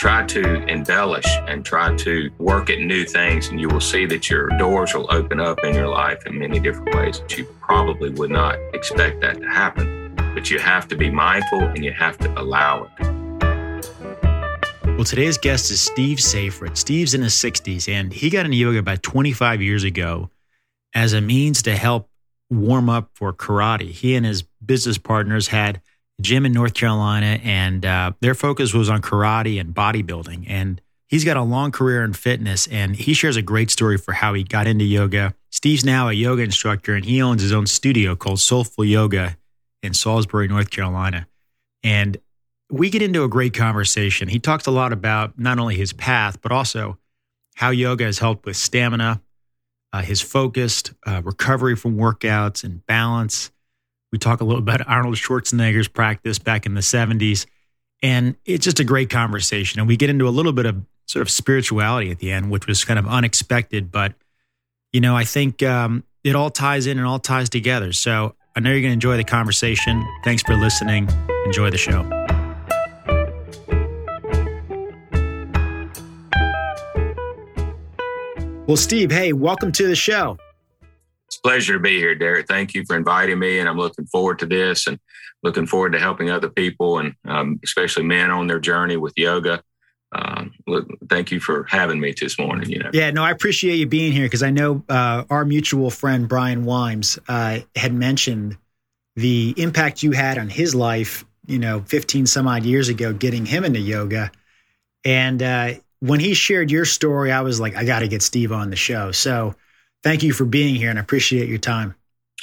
try to embellish and try to work at new things, and you will see that your doors will open up in your life in many different ways that you probably would not expect that to happen. But you have to be mindful and you have to allow it. Well, today's guest is Steve Seyfried. Steve's in his 60s, and he got into yoga about 25 years ago as a means to help warm up for karate. He and his business partners had gym in North Carolina, and uh, their focus was on karate and bodybuilding. And he's got a long career in fitness, and he shares a great story for how he got into yoga. Steve's now a yoga instructor, and he owns his own studio called Soulful Yoga in Salisbury, North Carolina. And we get into a great conversation. He talks a lot about not only his path, but also how yoga has helped with stamina, uh, his focused uh, recovery from workouts and balance we talk a little about Arnold Schwarzenegger's practice back in the 70s. And it's just a great conversation. And we get into a little bit of sort of spirituality at the end, which was kind of unexpected. But, you know, I think um, it all ties in and all ties together. So I know you're going to enjoy the conversation. Thanks for listening. Enjoy the show. Well, Steve, hey, welcome to the show pleasure to be here, Derek. Thank you for inviting me, and I'm looking forward to this and looking forward to helping other people and um, especially men on their journey with yoga. Um, look, thank you for having me this morning. You know, yeah, no, I appreciate you being here because I know uh, our mutual friend Brian Wimes uh, had mentioned the impact you had on his life. You know, 15 some odd years ago, getting him into yoga, and uh, when he shared your story, I was like, I got to get Steve on the show. So thank you for being here and I appreciate your time.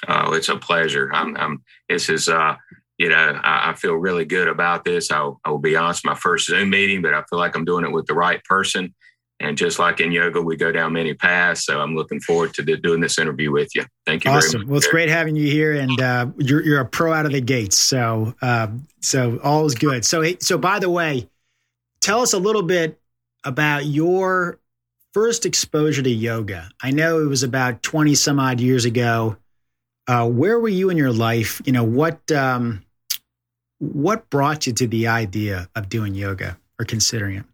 Oh, it's a pleasure. I'm, I'm this is, uh, you know, I, I feel really good about this. I'll, I will be honest, my first Zoom meeting, but I feel like I'm doing it with the right person. And just like in yoga, we go down many paths. So I'm looking forward to doing this interview with you. Thank you. Awesome. Well, it's great having you here, and uh, you're you're a pro out of the gates. So uh, so all is good. So so by the way, tell us a little bit about your first exposure to yoga? I know it was about 20 some odd years ago. Uh, where were you in your life? You know, what, um, what brought you to the idea of doing yoga or considering it?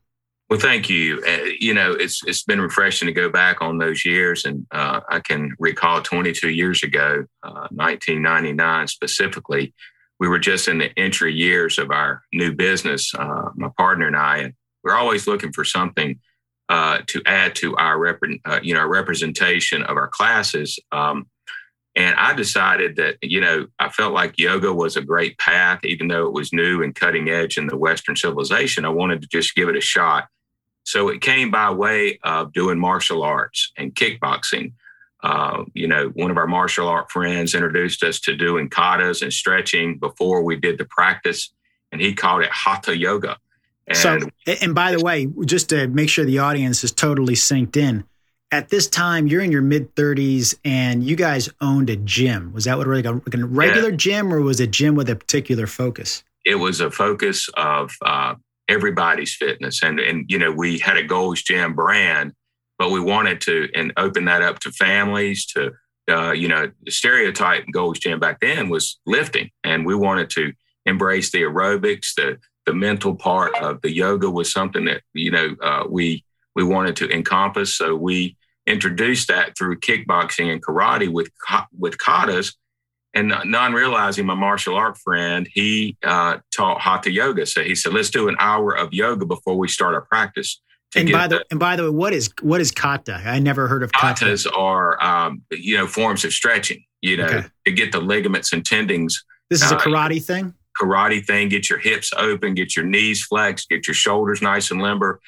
Well, thank you. Uh, you know, it's it's been refreshing to go back on those years, and uh, I can recall 22 years ago, 1999 uh, specifically. We were just in the entry years of our new business, uh, my partner and I, and we're always looking for something uh, to add to our rep- uh, you know representation of our classes. Um, and I decided that you know I felt like yoga was a great path, even though it was new and cutting edge in the Western civilization. I wanted to just give it a shot. So it came by way of doing martial arts and kickboxing. Uh, you know, one of our martial art friends introduced us to doing katas and stretching before we did the practice, and he called it hatha yoga. And so, and by the way, just to make sure the audience is totally synced in, at this time you're in your mid 30s and you guys owned a gym. Was that what like a, like a regular yeah. gym or was it a gym with a particular focus? It was a focus of uh, everybody's fitness, and and you know we had a Gold's Gym brand, but we wanted to and open that up to families to. Uh, you know, the stereotype Gold's Gym back then was lifting, and we wanted to embrace the aerobics, the the mental part of the yoga was something that you know uh, we we wanted to encompass. So we introduced that through kickboxing and karate with with katas. And non realizing my martial art friend, he uh, taught hatha yoga. So he said, "Let's do an hour of yoga before we start our practice." And by the, and by the way, what is what is kata? I never heard of kata. Katas are um, you know forms of stretching. You know okay. to get the ligaments and tendons. This is uh, a karate thing karate thing, get your hips open, get your knees flexed, get your shoulders nice and limber.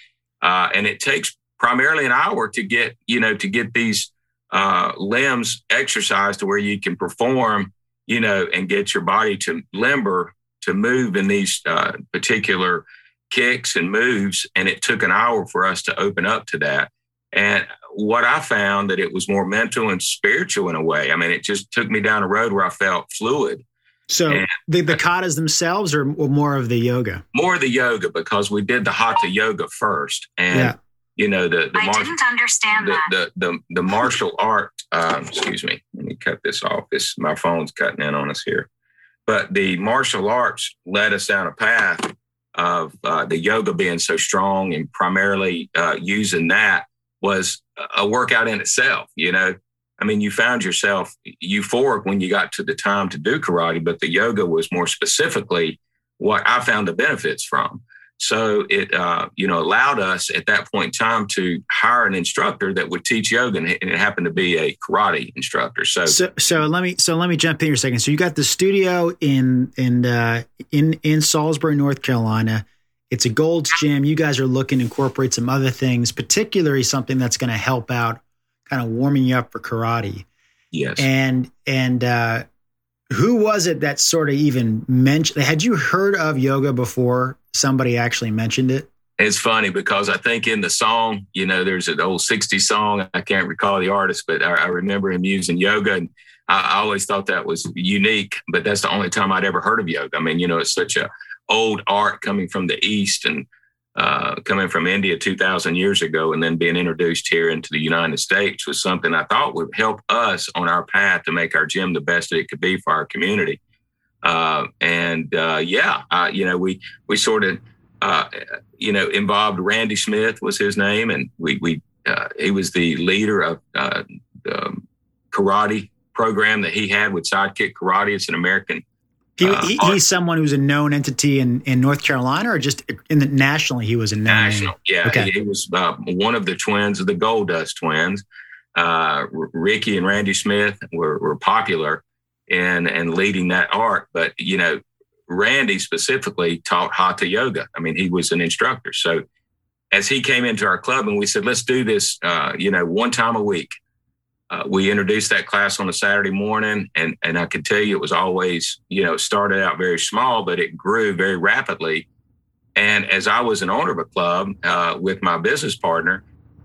Uh, and it takes primarily an hour to get, you know, to get these uh, limbs exercised to where you can perform, you know, and get your body to limber to move in these uh, particular kicks and moves. And it took an hour for us to open up to that. And what I found that it was more mental and spiritual in a way. I mean, it just took me down a road where I felt fluid so and the, the katas themselves are more of the yoga? More of the yoga because we did the hatha yoga first. And yeah. you know, the, the I mar- didn't understand the, that. The, the, the martial art, um, excuse me, let me cut this off. This my phone's cutting in on us here. But the martial arts led us down a path of uh, uh, the yoga being so strong and primarily uh, using that was a workout in itself. You know, I mean, you found yourself euphoric when you got to the time to do karate, but the yoga was more specifically what I found the benefits from. So it, uh, you know, allowed us at that point in time to hire an instructor that would teach yoga, and it happened to be a karate instructor. So, so, so let me, so let me jump in here a second. So you got the studio in in uh, in in Salisbury, North Carolina. It's a Gold's Gym. You guys are looking to incorporate some other things, particularly something that's going to help out, kind of warming you up for karate. Yes. And and uh, who was it that sort of even mentioned? Had you heard of yoga before somebody actually mentioned it? It's funny because I think in the song, you know, there's an old 60s song. I can't recall the artist, but I, I remember him using yoga. And I, I, always thought that was unique, but that's the only time I'd ever heard of yoga. I mean, you know, it's such a old art coming from the East and uh, coming from India 2,000 years ago and then being introduced here into the United States was something I thought would help us on our path to make our gym the best that it could be for our community. Uh, and uh, yeah, you know, we we sort of uh, you know involved Randy Smith was his name, and we we uh, he was the leader of the karate program that he had with Sidekick Karate. It's an American. He, uh, he, he's someone who's a known entity in, in North Carolina, or just in the nationally. He was a known national. Name. Yeah, okay. he, was uh, one of the twins of the Goldust twins. Uh, Ricky and Randy Smith were, were popular and and leading that art. But you know, Randy specifically taught hatha yoga. I mean, he was an instructor. So as he came into our club and we said, let's do this, uh, you know, one time a week. Uh, we introduced that class on a Saturday morning, and and I can tell you it was always, you know, started out very small, but it grew very rapidly. And as I was an owner of a club uh, with my business partner,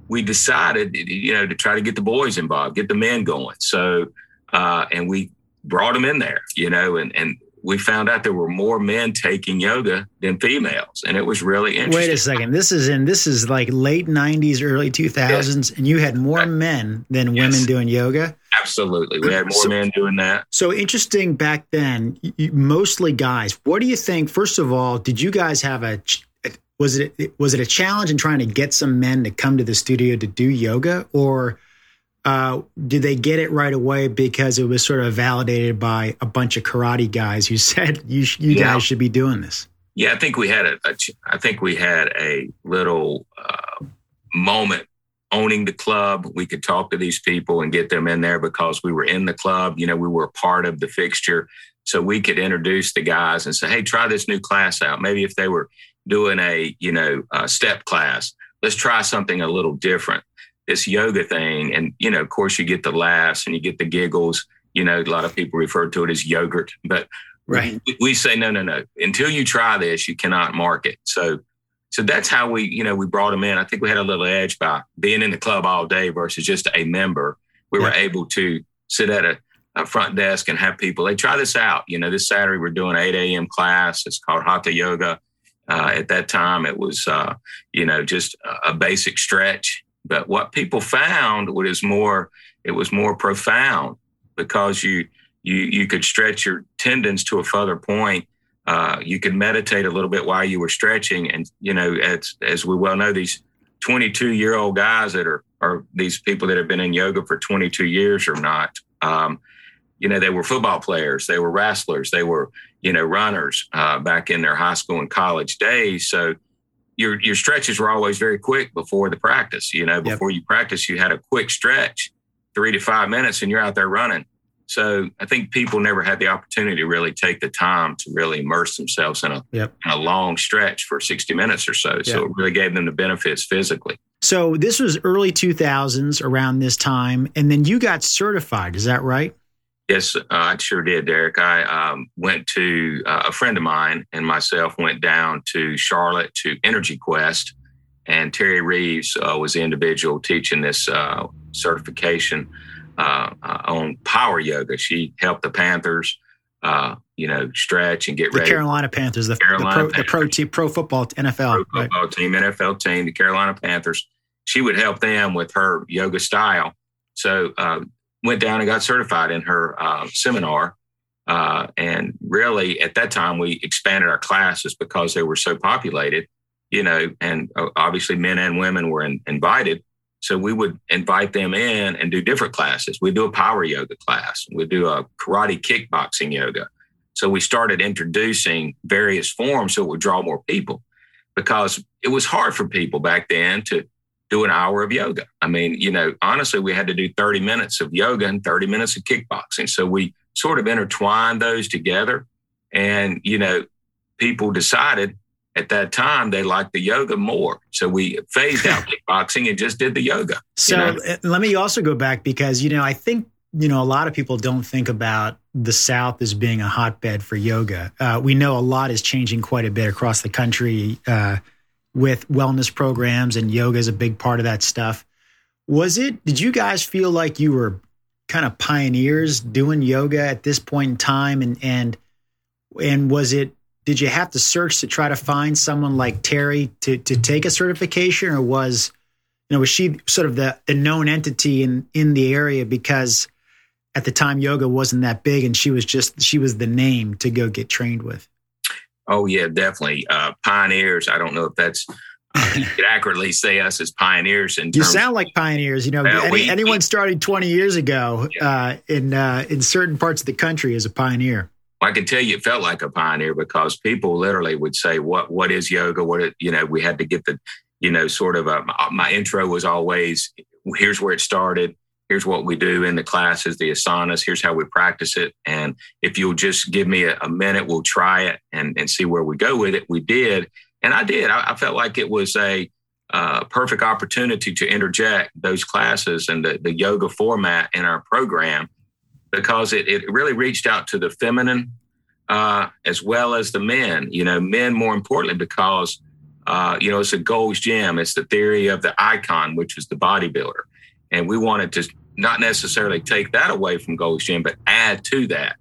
we decided, you know, to try to get the boys involved, get the men going. So, uh, and we brought them in there, you know, and, and we found out there were more men taking yoga than females, and it was really interesting. Wait a second. This is in this is like late '90s, early 2000s, yes. and you had more men than yes. women doing yoga. Absolutely, we had more so, men doing that. So interesting back then. You, mostly guys. What do you think? First of all, did you guys have a was it was it a challenge in trying to get some men to come to the studio to do yoga, or uh, did they get it right away because it was sort of validated by a bunch of karate guys who said you you yeah. guys should be doing this? Yeah, I think we had a, a I think we had a little uh, moment owning the club. We could talk to these people and get them in there because we were in the club. You know, we were a part of the fixture, so we could introduce the guys and say, "Hey, try this new class out." Maybe if they were doing a you know a step class, let's try something a little different this yoga thing. And, you know, of course, you get the laughs and you get the giggles. You know, a lot of people refer to it as yogurt, but right. we, we say, no, no, no. Until you try this, you cannot market. So, so that's how we, you know, we brought them in. I think we had a little edge by being in the club all day versus just a member. We yeah. were able to sit at a, a, front desk and have people, they try this out. You know, this Saturday we're doing 8 a.m. class. It's called Hatha Yoga. Uh, at that time, it was, uh, you know, just a, a basic stretch but what people found was more it was more profound because you you you could stretch your tendons to a further point. Uh, you could meditate a little bit while you were stretching, and you know, as as we well know, these 22 year old guys that are are these people that have been in yoga for 22 years or not. Um, you know, they were football players, they were wrestlers, they were you know runners uh, back in their high school and college days. So your your stretches were always very quick before the practice. You know, before yep. you practice, you had a quick stretch, three to five minutes, and you're out there running. So I think people never had the opportunity to really take the time to really immerse themselves in a yep. in a long stretch for 60 minutes or so. Yep. So it really gave them the benefits physically. So this was early 2000s around this time, and then you got certified. Is that right? Yes, uh, I sure did, Derek. I um, went to uh, a friend of mine and myself went down to Charlotte to Energy Quest, and Terry Reeves uh, was the individual teaching this uh, certification uh, uh, on power yoga. She helped the Panthers, you know, stretch and get the ready. Carolina Panthers, the, Carolina the, pro, Panthers. the pro, team, pro football NFL, pro football right. team, NFL team, the Carolina Panthers. She would help them with her yoga style. So went down and got certified in her uh, seminar. Uh, and really, at that time, we expanded our classes because they were so populated. you know, and uh, obviously men and women were in, invited. So we would invite them in and do different classes. We'd do a power yoga class. We'd do a karate kickboxing yoga. So we started introducing various forms so it would draw more people because it was hard for people back then to do an hour of yoga. I mean, you know, honestly, we had to do 30 minutes of yoga and 30 minutes of kickboxing. So we sort of intertwined those together. And, you know, people decided at that time they liked the yoga more. So we phased out kickboxing and just did the yoga. So you know? Uh, let me also go back because, you know, I think, you know, a lot of people don't think about the South as being a hotbed for yoga. Uh, we know a lot is changing quite a bit across the country. Uh, with wellness programs and yoga is a big part of that stuff. Was it, did you guys feel like you were kind of pioneers doing yoga at this point in time? And, and, and was it, did you have to search to try to find someone like Terry to, to take a certification or was, you know, was she sort of the, the known entity in, in the area because at the time yoga wasn't that big and she was just, she was the name to go get trained with? Oh yeah, definitely. Uh, pioneers. I don't know if that's uh, you could accurately say us as pioneers. In you sound like pioneers. You know, uh, any, we, anyone starting 20 years ago yeah. uh, in uh, in certain parts of the country is a pioneer. I can tell you, it felt like a pioneer because people literally would say, "What what is yoga? What it, you know?" We had to get the, you know, sort of a, my intro was always, "Here's where it started here's what we do in the classes, the asanas, here's how we practice it. And if you'll just give me a, a minute, we'll try it and, and see where we go with it. We did. And I did. I, I felt like it was a uh, perfect opportunity to interject those classes and the, the yoga format in our program because it, it really reached out to the feminine uh, as well as the men, you know, men more importantly, because, uh, you know, it's a Gold's Gym. It's the theory of the icon, which is the bodybuilder. And we wanted to not necessarily take that away from Gold's Gym, but add to that.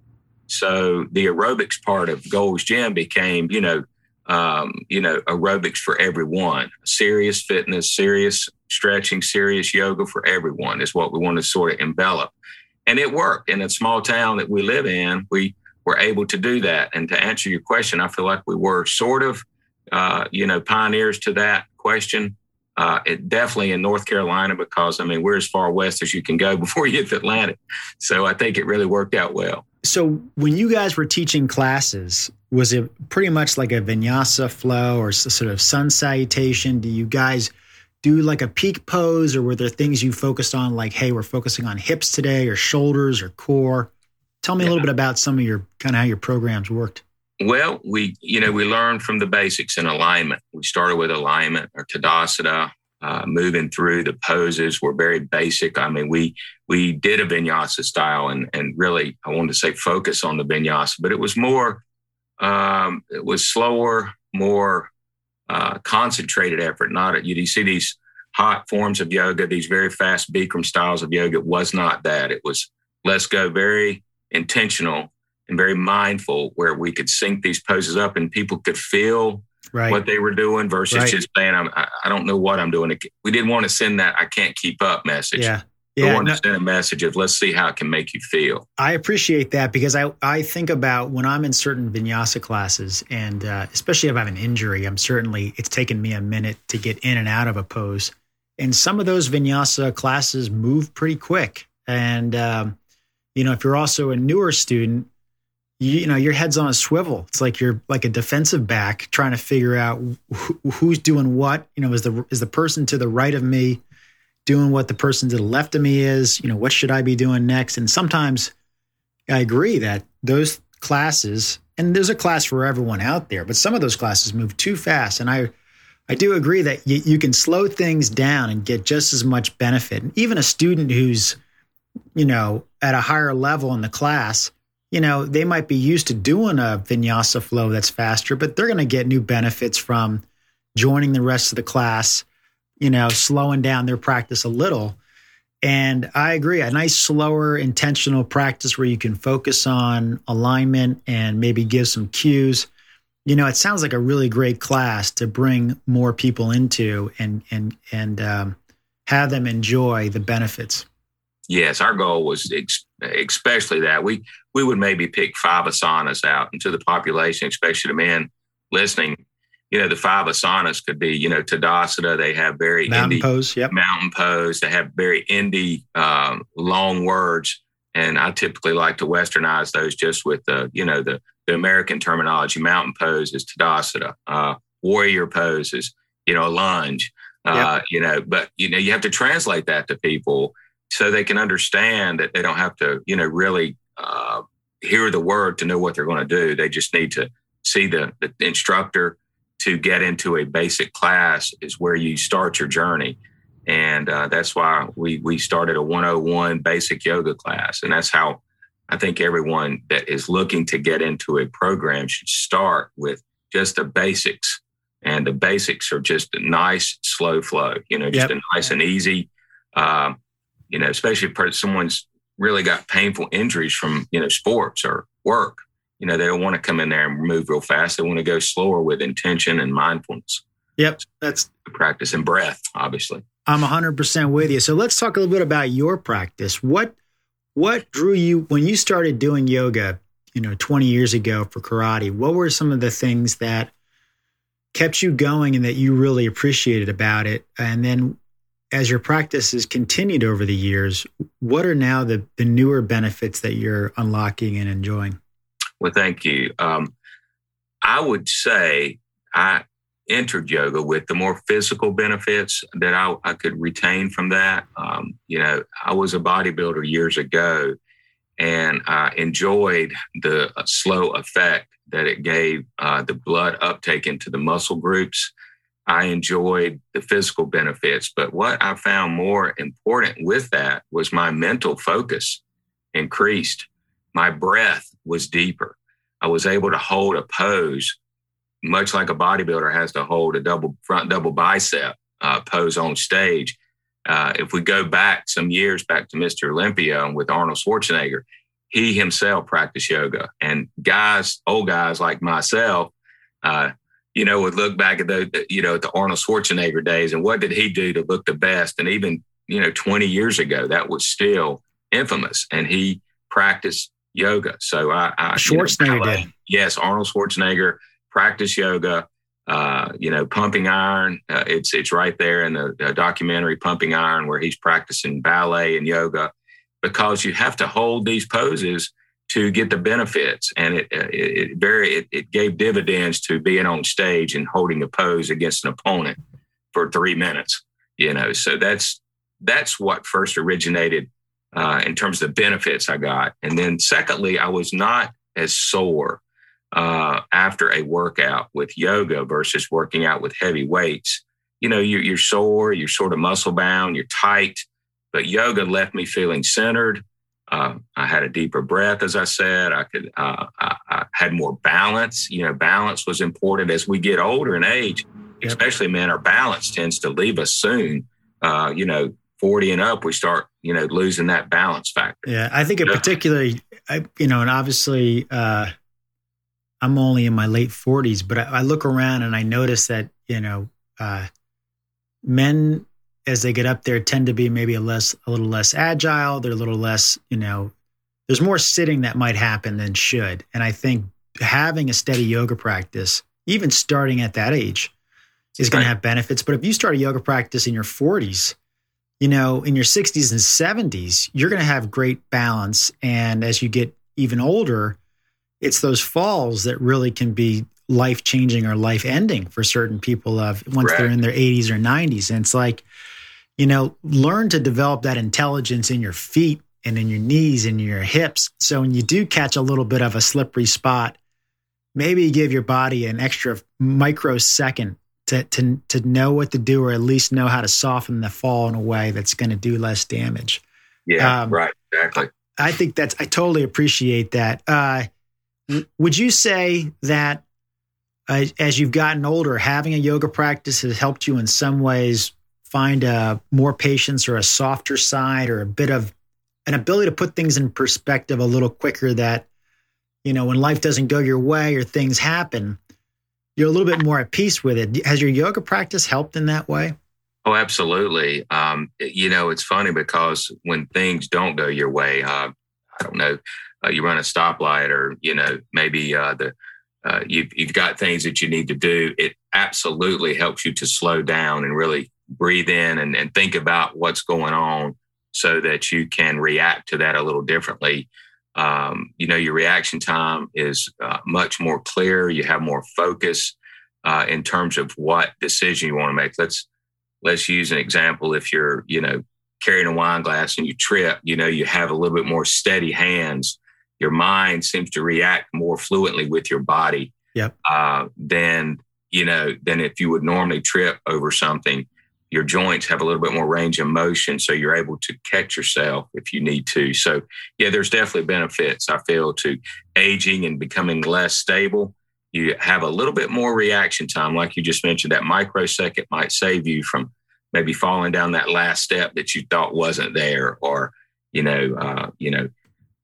So the aerobics part of Gold's Gym became, you know, um, you know, aerobics for everyone, serious fitness, serious stretching, serious yoga for everyone is what we want to sort of envelop. And it worked in a small town that we live in. We were able to do that. And to answer your question, I feel like we were sort of, uh, you know, pioneers to that question uh, it definitely in North Carolina because I mean we're as far west as you can go before you hit the Atlantic. So I think it really worked out well. So when you guys were teaching classes, was it pretty much like a vinyasa flow or sort of sun salutation? Do you guys do like a peak pose, or were there things you focused on, like hey, we're focusing on hips today, or shoulders, or core? Tell me yeah. a little bit about some of your kind of how your programs worked. Well, we, you know, we learned from the basics in alignment. We started with alignment or Tadasana, uh, moving through the poses were very basic. I mean, we we did a vinyasa style, and and really, I wanted to say focus on the vinyasa, but it was more, um, it was slower, more uh, concentrated effort. Not you, you see these hot forms of yoga, these very fast Bikram styles of yoga. It was not that. It was let's go very intentional and very mindful where we could sync these poses up and people could feel right. what they were doing versus right. just saying, I'm, I don't know what I'm doing. We didn't want to send that I can't keep up message. Yeah. Yeah, we want no, to send a message of let's see how it can make you feel. I appreciate that because I, I think about when I'm in certain vinyasa classes, and uh, especially if I have an injury, I'm certainly it's taken me a minute to get in and out of a pose. And some of those vinyasa classes move pretty quick. And um, you know, if you're also a newer student, you, you, know your head's on a swivel. It's like you're like a defensive back trying to figure out wh- who's doing what you know is the is the person to the right of me doing what the person to the left of me is? You know what should i be doing next? And sometimes i agree that those classes and there's a class for everyone out there but some of those classes move too fast. And i i do agree that you, you can slow things down and get just as much benefit. And even a student who's you know at a higher level in the class you know, they might be used to doing a vinyasa flow that's faster, but they're going to get new benefits from joining the rest of the class, you know, slowing down their practice a little. And I agree, a nice, slower, intentional practice where you can focus on alignment and maybe give some cues. You know, it sounds like a really great class to bring more people into and and and um, have them enjoy the benefits. Yes, our goal was ex- especially that we we would maybe pick five asanas out into the population, especially the men listening. you know, the five asanas could be, you know, Tadasana. They have very mountain indie, pose. Yep. Mountain pose. They have very indie um, long words, and I typically like to westernize those just with the, you know, the the American terminology. Mountain pose is Tadasana. Uh, warrior pose is, you know, a lunge. Uh, yep. You know, but you know, you have to translate that to people so they can understand that they don't have to, you know, really uh, hear the word to know what they're going to do. They just need to see the, the instructor to get into a basic class is where you start your journey. And uh, that's why we, we started a 101 basic yoga class. And that's how I think everyone that is looking to get into a program should start with just the basics. And the basics are just a nice, slow flow, you know, just yep. a nice and easy, um, you know, especially if someone's really got painful injuries from, you know, sports or work you know, they don't want to come in there and move real fast. They want to go slower with intention and mindfulness. Yep. That's practice and breath, obviously. I'm 100% with you. So let's talk a little bit about your practice. What what drew you when you started doing yoga, you know, 20 years ago for karate? What were some of the things that kept you going and that you really appreciated about it? And then as your practice has continued over the years, what are now the the newer benefits that you're unlocking and enjoying? Well, thank you. Um, I would say I entered yoga with the more physical benefits that I, I could retain from that. Um, you know, I was a bodybuilder years ago and I enjoyed the uh, slow effect that it gave uh, the blood uptake into the muscle groups. I enjoyed the physical benefits, but what I found more important with that was my mental focus increased. My breath was deeper. I was able to hold a pose much like a bodybuilder has to hold a double front double bicep uh, pose on stage. Uh, if we go back some years back to Mr. Olympia with Arnold Schwarzenegger, he himself practiced yoga. And guys, old guys like myself, uh, you know, would look back at the, you know, the Arnold Schwarzenegger days and what did he do to look the best? And even, you know, 20 years ago, that was still infamous. And he practiced yoga. So I, I Schwarzenegger you know, did. Yes, Arnold Schwarzenegger practiced yoga. Uh, you know, pumping iron. Uh, it's it's right there in the, the, documentary Pumping Iron, where he's practicing ballet and yoga, because you have to hold these poses to get the benefits, and it it, it very it, it gave dividends to being on stage and holding a pose against an opponent for three minutes. You know, so that's that's what first originated uh, in terms of the benefits I got. And then secondly, I was not as sore uh, after a workout with yoga versus working out with heavy weights. You know, you're, you're sore, you're sort of muscle bound, you're tight, but yoga left me feeling centered. Uh, I had a deeper breath, as I said. I could, uh, I, I, had more balance. You know, balance was important as we get older in age, yep. especially men. Our balance tends to leave us soon. Uh, you know, 40 and up, we start, you know, losing that balance factor. Yeah. I think in particular, I, you know, and obviously, uh, I'm only in my late 40s, but I, I look around and I notice that, you know, uh, men as they get up there tend to be maybe a less, a little less agile. They're a little less, you know, there's more sitting that might happen than should. And I think having a steady yoga practice, even starting at that age, is going to have benefits. But if you start a yoga practice in your 40s, you know, in your 60s and 70s, you're going to have great balance. And as you get even older, it's those falls that really can be life changing or life ending for certain people of once they're in their 80s or 90s. And it's like, you know, learn to develop that intelligence in your feet and in your knees and your hips. So when you do catch a little bit of a slippery spot, maybe give your body an extra microsecond to to to know what to do or at least know how to soften the fall in a way that's going to do less damage. Yeah, um, right, exactly. I think that's I totally appreciate that. Uh, would you say that uh, as you've gotten older, having a yoga practice has helped you in some ways find a more patience or a softer side or a bit of an ability to put things in perspective a little quicker that you know when life doesn't go your way or things happen you're a little bit more at peace with it. Has your yoga practice helped in that way? Oh, absolutely. Um, you know, it's funny because when things don't go your way, uh, I don't know, uh, you run a stoplight or, you know, maybe uh, the, uh, you've, you've got things that you need to do. It absolutely helps you to slow down and really breathe in and, and think about what's going on so that you can react to that a little differently. Um, you know, your reaction time is uh, much more clear. You have more focus uh, in terms of what decision you want to make. Let's let's use an example. If you're, you know, carrying a wine glass and you trip, you know, you have a little bit more steady hands. Your mind seems to react more fluently with your body. Yep. Uh, than you know, than if you would normally trip over something. Your joints have a little bit more range of motion, so you're able to catch yourself if you need to. So, yeah, there's definitely benefits I feel to aging and becoming less stable you have a little bit more reaction time, like you just mentioned. That microsecond might save you from maybe falling down that last step that you thought wasn't there, or you know, uh, you know,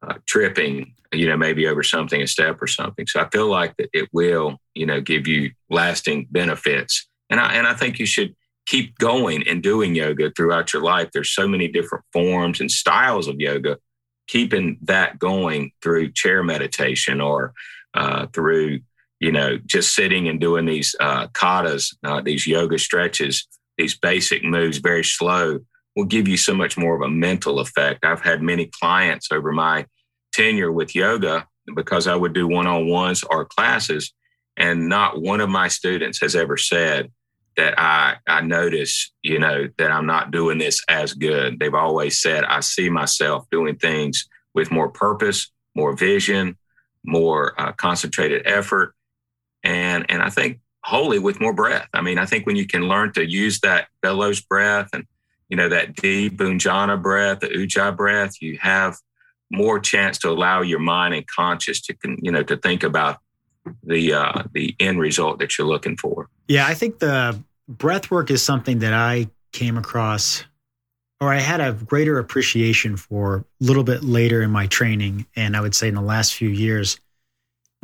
uh, tripping, you know, maybe over something, a step or something. So I feel like that it will, you know, give you lasting benefits, and I and I think you should keep going and doing yoga throughout your life. There's so many different forms and styles of yoga. Keeping that going through chair meditation or uh, through you know, just sitting and doing these uh, katas, uh, these yoga stretches, these basic moves very slow will give you so much more of a mental effect. I've had many clients over my tenure with yoga because I would do one on ones or classes, and not one of my students has ever said that I, I notice, you know, that I'm not doing this as good. They've always said, I see myself doing things with more purpose, more vision, more uh, concentrated effort and and I think wholly with more breath. I mean, I think when you can learn to use that bellows breath and you know that deep Vajrayana breath, the ujjayi breath, you have more chance to allow your mind and conscious to you know to think about the uh, the end result that you're looking for. Yeah, I think the breath work is something that I came across or I had a greater appreciation for a little bit later in my training and I would say in the last few years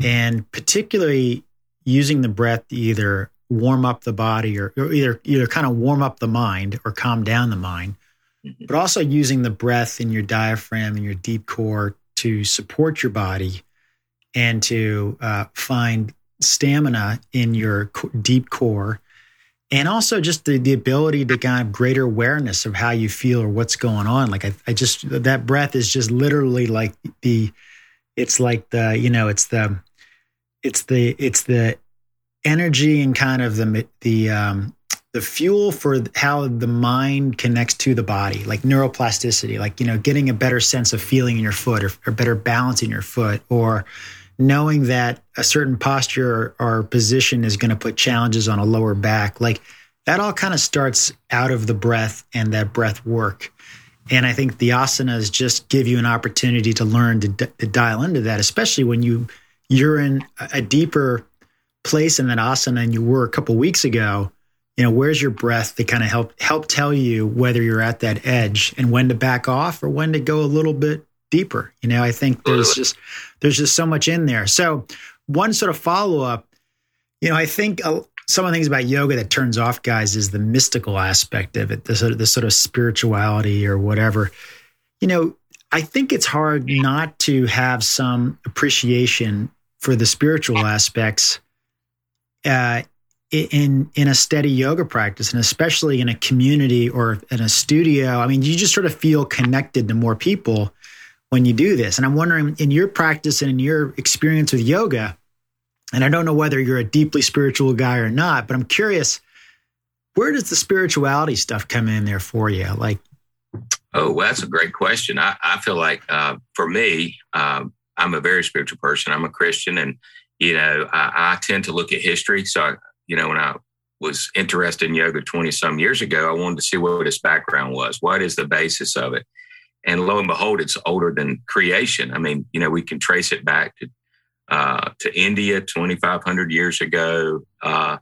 and particularly using the breath either warm up the body or, or either either kind of warm up the mind or calm down the mind, mm-hmm. but also using the breath in your diaphragm and your deep core to support your body and to uh, find stamina in your deep core and also just the, the ability to kind of greater awareness of how you feel or what's going on like I, I just that breath is just literally like the it's like the you know it's the it's the it's the energy and kind of the the um, the fuel for how the mind connects to the body, like neuroplasticity, like you know, getting a better sense of feeling in your foot or, or better balance in your foot, or knowing that a certain posture or, or position is going to put challenges on a lower back, like that all kind of starts out of the breath and that breath work. And I think the asanas just give you an opportunity to learn to, to dial into that, especially when you you're in a deeper place in that asana than you were a couple weeks ago, you know, where's your breath to kind of help help tell you whether you're at that edge and when to back off or when to go a little bit deeper. You know, I think there's just there's just so much in there. So one sort of follow up, you know, I think uh, some of the things about yoga that turns off guys is the mystical aspect of it, the sort of the sort of spirituality or whatever. You know, I think it's hard not to have some appreciation for the spiritual aspects uh, in in a steady yoga practice, and especially in a community or in a studio. I mean, you just sort of feel connected to more people when you do this. And I'm wondering, in your practice and in your experience with yoga, and I don't know whether you're a deeply spiritual guy or not, but I'm curious, where does the spirituality stuff come in there for you? Like, oh, well, that's a great question. I, I feel like uh, for me, um, I'm a very spiritual person. I'm a Christian, and you know, I, I, tend to look at history. So, I, you know, when I was interested in yoga 20 some years ago, I wanted to see what its background was. What is the basis of it? And lo and behold, it's older than creation. I mean, you know, we can trace it back to uh, to India 2,500 years ago, uh,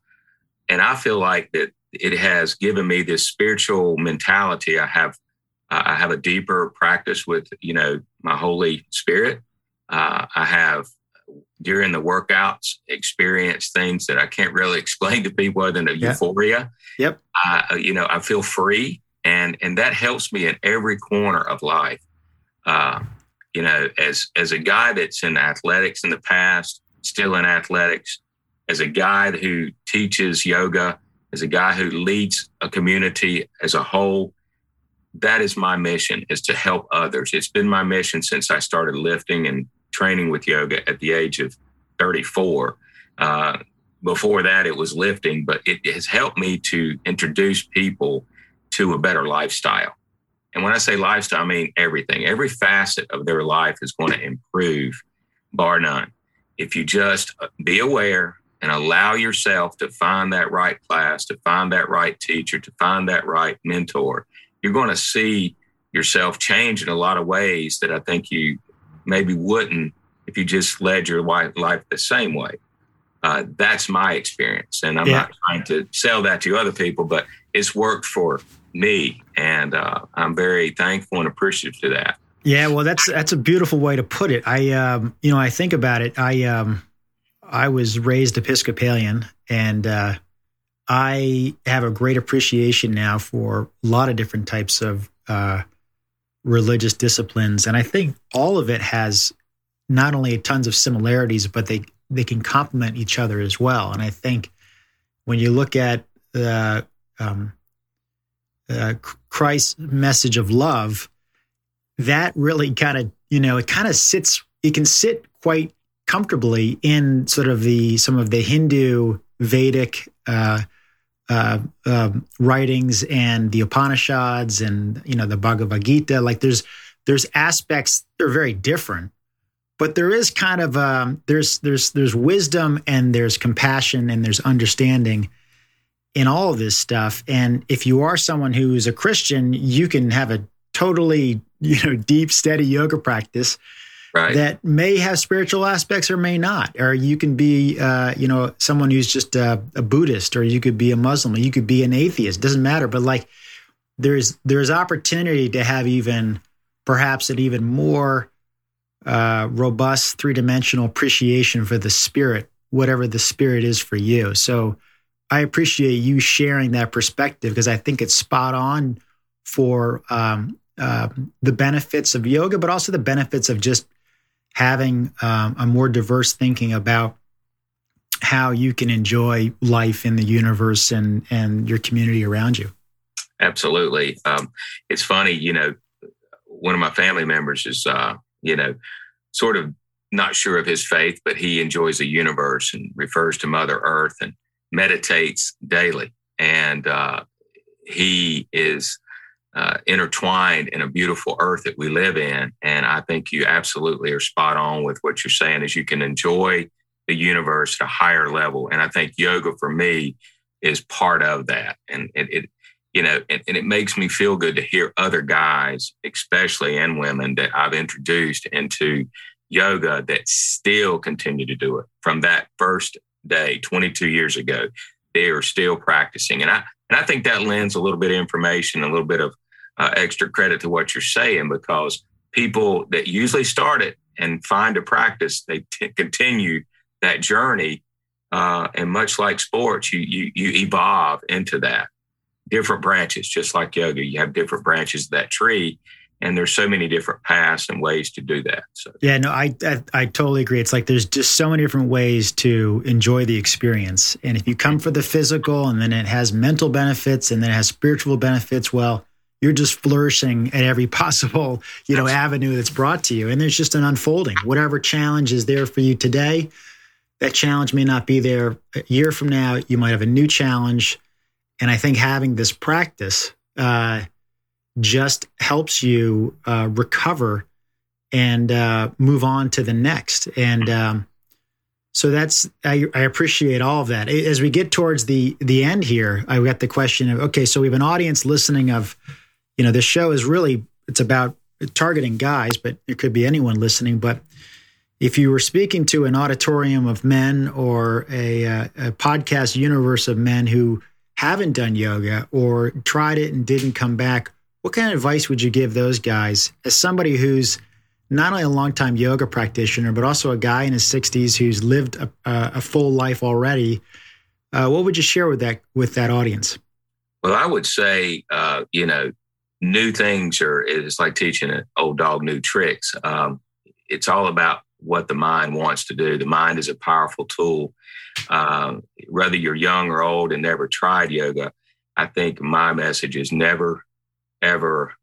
and I feel like that it has given me this spiritual mentality. I have I have a deeper practice with you know my Holy Spirit uh, I have during the workouts experience things that I can't really explain to people other than a yeah. euphoria. Yep. I, you know, I feel free, and and that helps me in every corner of life. Uh, you know, as as a guy that's in athletics in the past, still in athletics, as a guy who teaches yoga, as a guy who leads a community as a whole, that is my mission is to help others. It's been my mission since I started lifting and training with yoga at the age of 34. Uh, before that, it was lifting, but it has helped me to introduce people to a better lifestyle. And when I say lifestyle, I mean everything. Every facet of their life is going to improve, bar none. If you just uh, be aware and allow yourself to find that right class, to find that right teacher, to find that right mentor, you're going to see yourself change in a lot of ways that I think you maybe wouldn't if you just led your life the same way. Uh, that's my experience. And I'm yeah. not trying to sell that to other people, but it's worked for me. And uh, I'm very thankful and appreciative to that. Yeah, well, that's that's a beautiful way to put it. I, um, you know, I think about it. I, um, I was raised Episcopalian, and uh, I have a great appreciation now for a lot of different types of uh, religious disciplines, and I think all of it has not only tons of similarities, but they they can complement each other as well. And I think when you look at the um, uh, Christ's message of love, that really kind of you know it kind of sits. It can sit quite comfortably in sort of the some of the Hindu Vedic uh, uh, uh, writings and the Upanishads and you know the Bhagavad Gita. Like there's there's aspects that are very different, but there is kind of um, there's there's there's wisdom and there's compassion and there's understanding in all of this stuff. And if you are someone who's a Christian, you can have a totally you know deep, steady yoga practice. Right. That may have spiritual aspects or may not, or you can be, uh, you know, someone who's just a, a Buddhist, or you could be a Muslim, or you could be an atheist. Doesn't matter. But like, there's there's opportunity to have even perhaps an even more uh, robust three dimensional appreciation for the spirit, whatever the spirit is for you. So I appreciate you sharing that perspective because I think it's spot on for um, uh, the benefits of yoga, but also the benefits of just having um, a more diverse thinking about how you can enjoy life in the universe and and your community around you. Absolutely, um, it's funny, you know. One of my family members is uh, you know, sort of not sure of his faith, but he enjoys the universe and refers to Mother Earth and meditates daily. And uh, he is uh, intertwined in a beautiful earth that we live in. And I think you absolutely are spot on with what you're saying is you can enjoy the universe at a higher level. And I think yoga for me is part of that. And it, it you know, and, and, it makes me feel good to hear other guys, especially and women that I've introduced into yoga that still continue to do it from that first day 22 years ago. They are still practicing. And I, and I think that lends a little bit of information, a little bit of uh, extra credit to what you're saying, because people that usually start it and find a practice, they t- continue that journey. Uh, and much like sports, you, you, you evolve into that different branches, just like yoga. You have different branches of that tree, and there's so many different paths and ways to do that. So yeah, no, I, I, I totally agree. It's like there's just so many different ways to enjoy the experience, and if you come for the physical, and then it has mental benefits, and then it has spiritual benefits, well. You're just flourishing at every possible, you know, avenue that's brought to you. And there's just an unfolding. Whatever challenge is there for you today, that challenge may not be there a year from now. You might have a new challenge and I think having this practice uh, just helps you uh, recover and uh, move on to the next. And um, so that's I, I, appreciate all of that. As we get towards the the end here, I got the question of okay, so we have an audience listening of, you know, this show is really it's about targeting guys, but it could be anyone listening. But if you were speaking to an auditorium of men or a, uh, a podcast universe of men who haven't done yoga or tried it and didn't come back, what kind of advice would you give those guys as somebody who's not only a longtime yoga practitioner, but also a guy in his 60s who's lived a, a full life already? Uh, what would you share with that with that audience? Well, I would say, uh, you know, new things are it's like teaching an old dog new tricks. Um, it's all about what the mind wants to do. The mind is a powerful tool. Uh, whether you're young or old and never tried yoga, I think my message is never, ever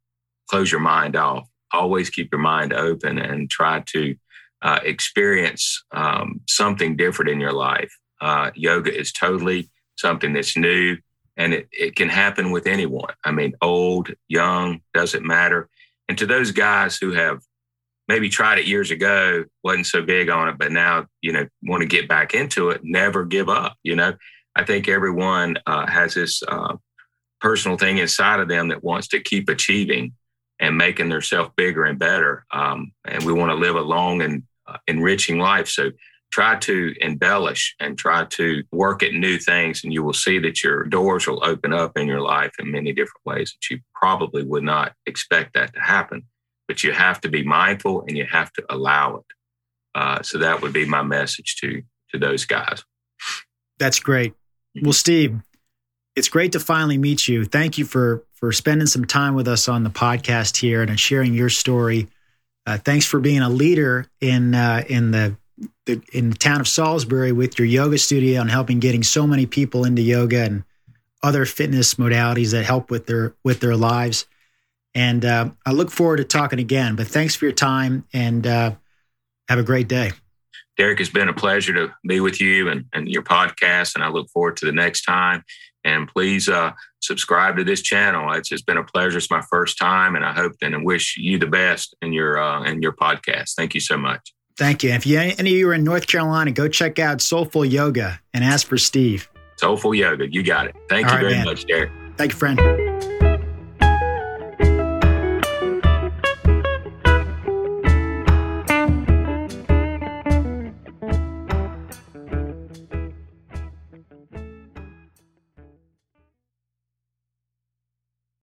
close your mind off. Always keep your mind open and try to uh, experience um, something different in your life. Uh, yoga is totally something that's new and it, it can happen with anyone. I mean, old, young, doesn't matter. And to those guys who have maybe tried it years ago, wasn't so big on it, but now, you know, want to get back into it, never give up. You know, I think everyone uh, has this uh, personal thing inside of them that wants to keep achieving and making themselves bigger and better. Um, and we want to live a long and uh, enriching life. So try to embellish and try to work at new things, and you will see that your doors will open up in your life in many different ways that you probably would not expect that to happen. But you have to be mindful and you have to allow it. Uh, so that would be my message to to those guys. That's great. Well, Steve, it's great to finally meet you. Thank you for for spending some time with us on the podcast here and sharing your story. Uh, thanks for being a leader in uh, in the, the, in the town of Salisbury with your yoga studio and helping getting so many people into yoga and other fitness modalities that help with their with their lives. And uh, I look forward to talking again. But thanks for your time and uh, have a great day. Derek, it's been a pleasure to be with you and, and your podcast, and I look forward to the next time. And please uh, subscribe to this channel. It's just been a pleasure. It's my first time, and I hope and wish you the best in your uh, in your podcast. Thank you so much. Thank you. If you, any of you are in North Carolina, go check out Soulful Yoga and ask for Steve. Soulful Yoga, you got it. Thank All you right, very man. much, Derek. Thank you, friend.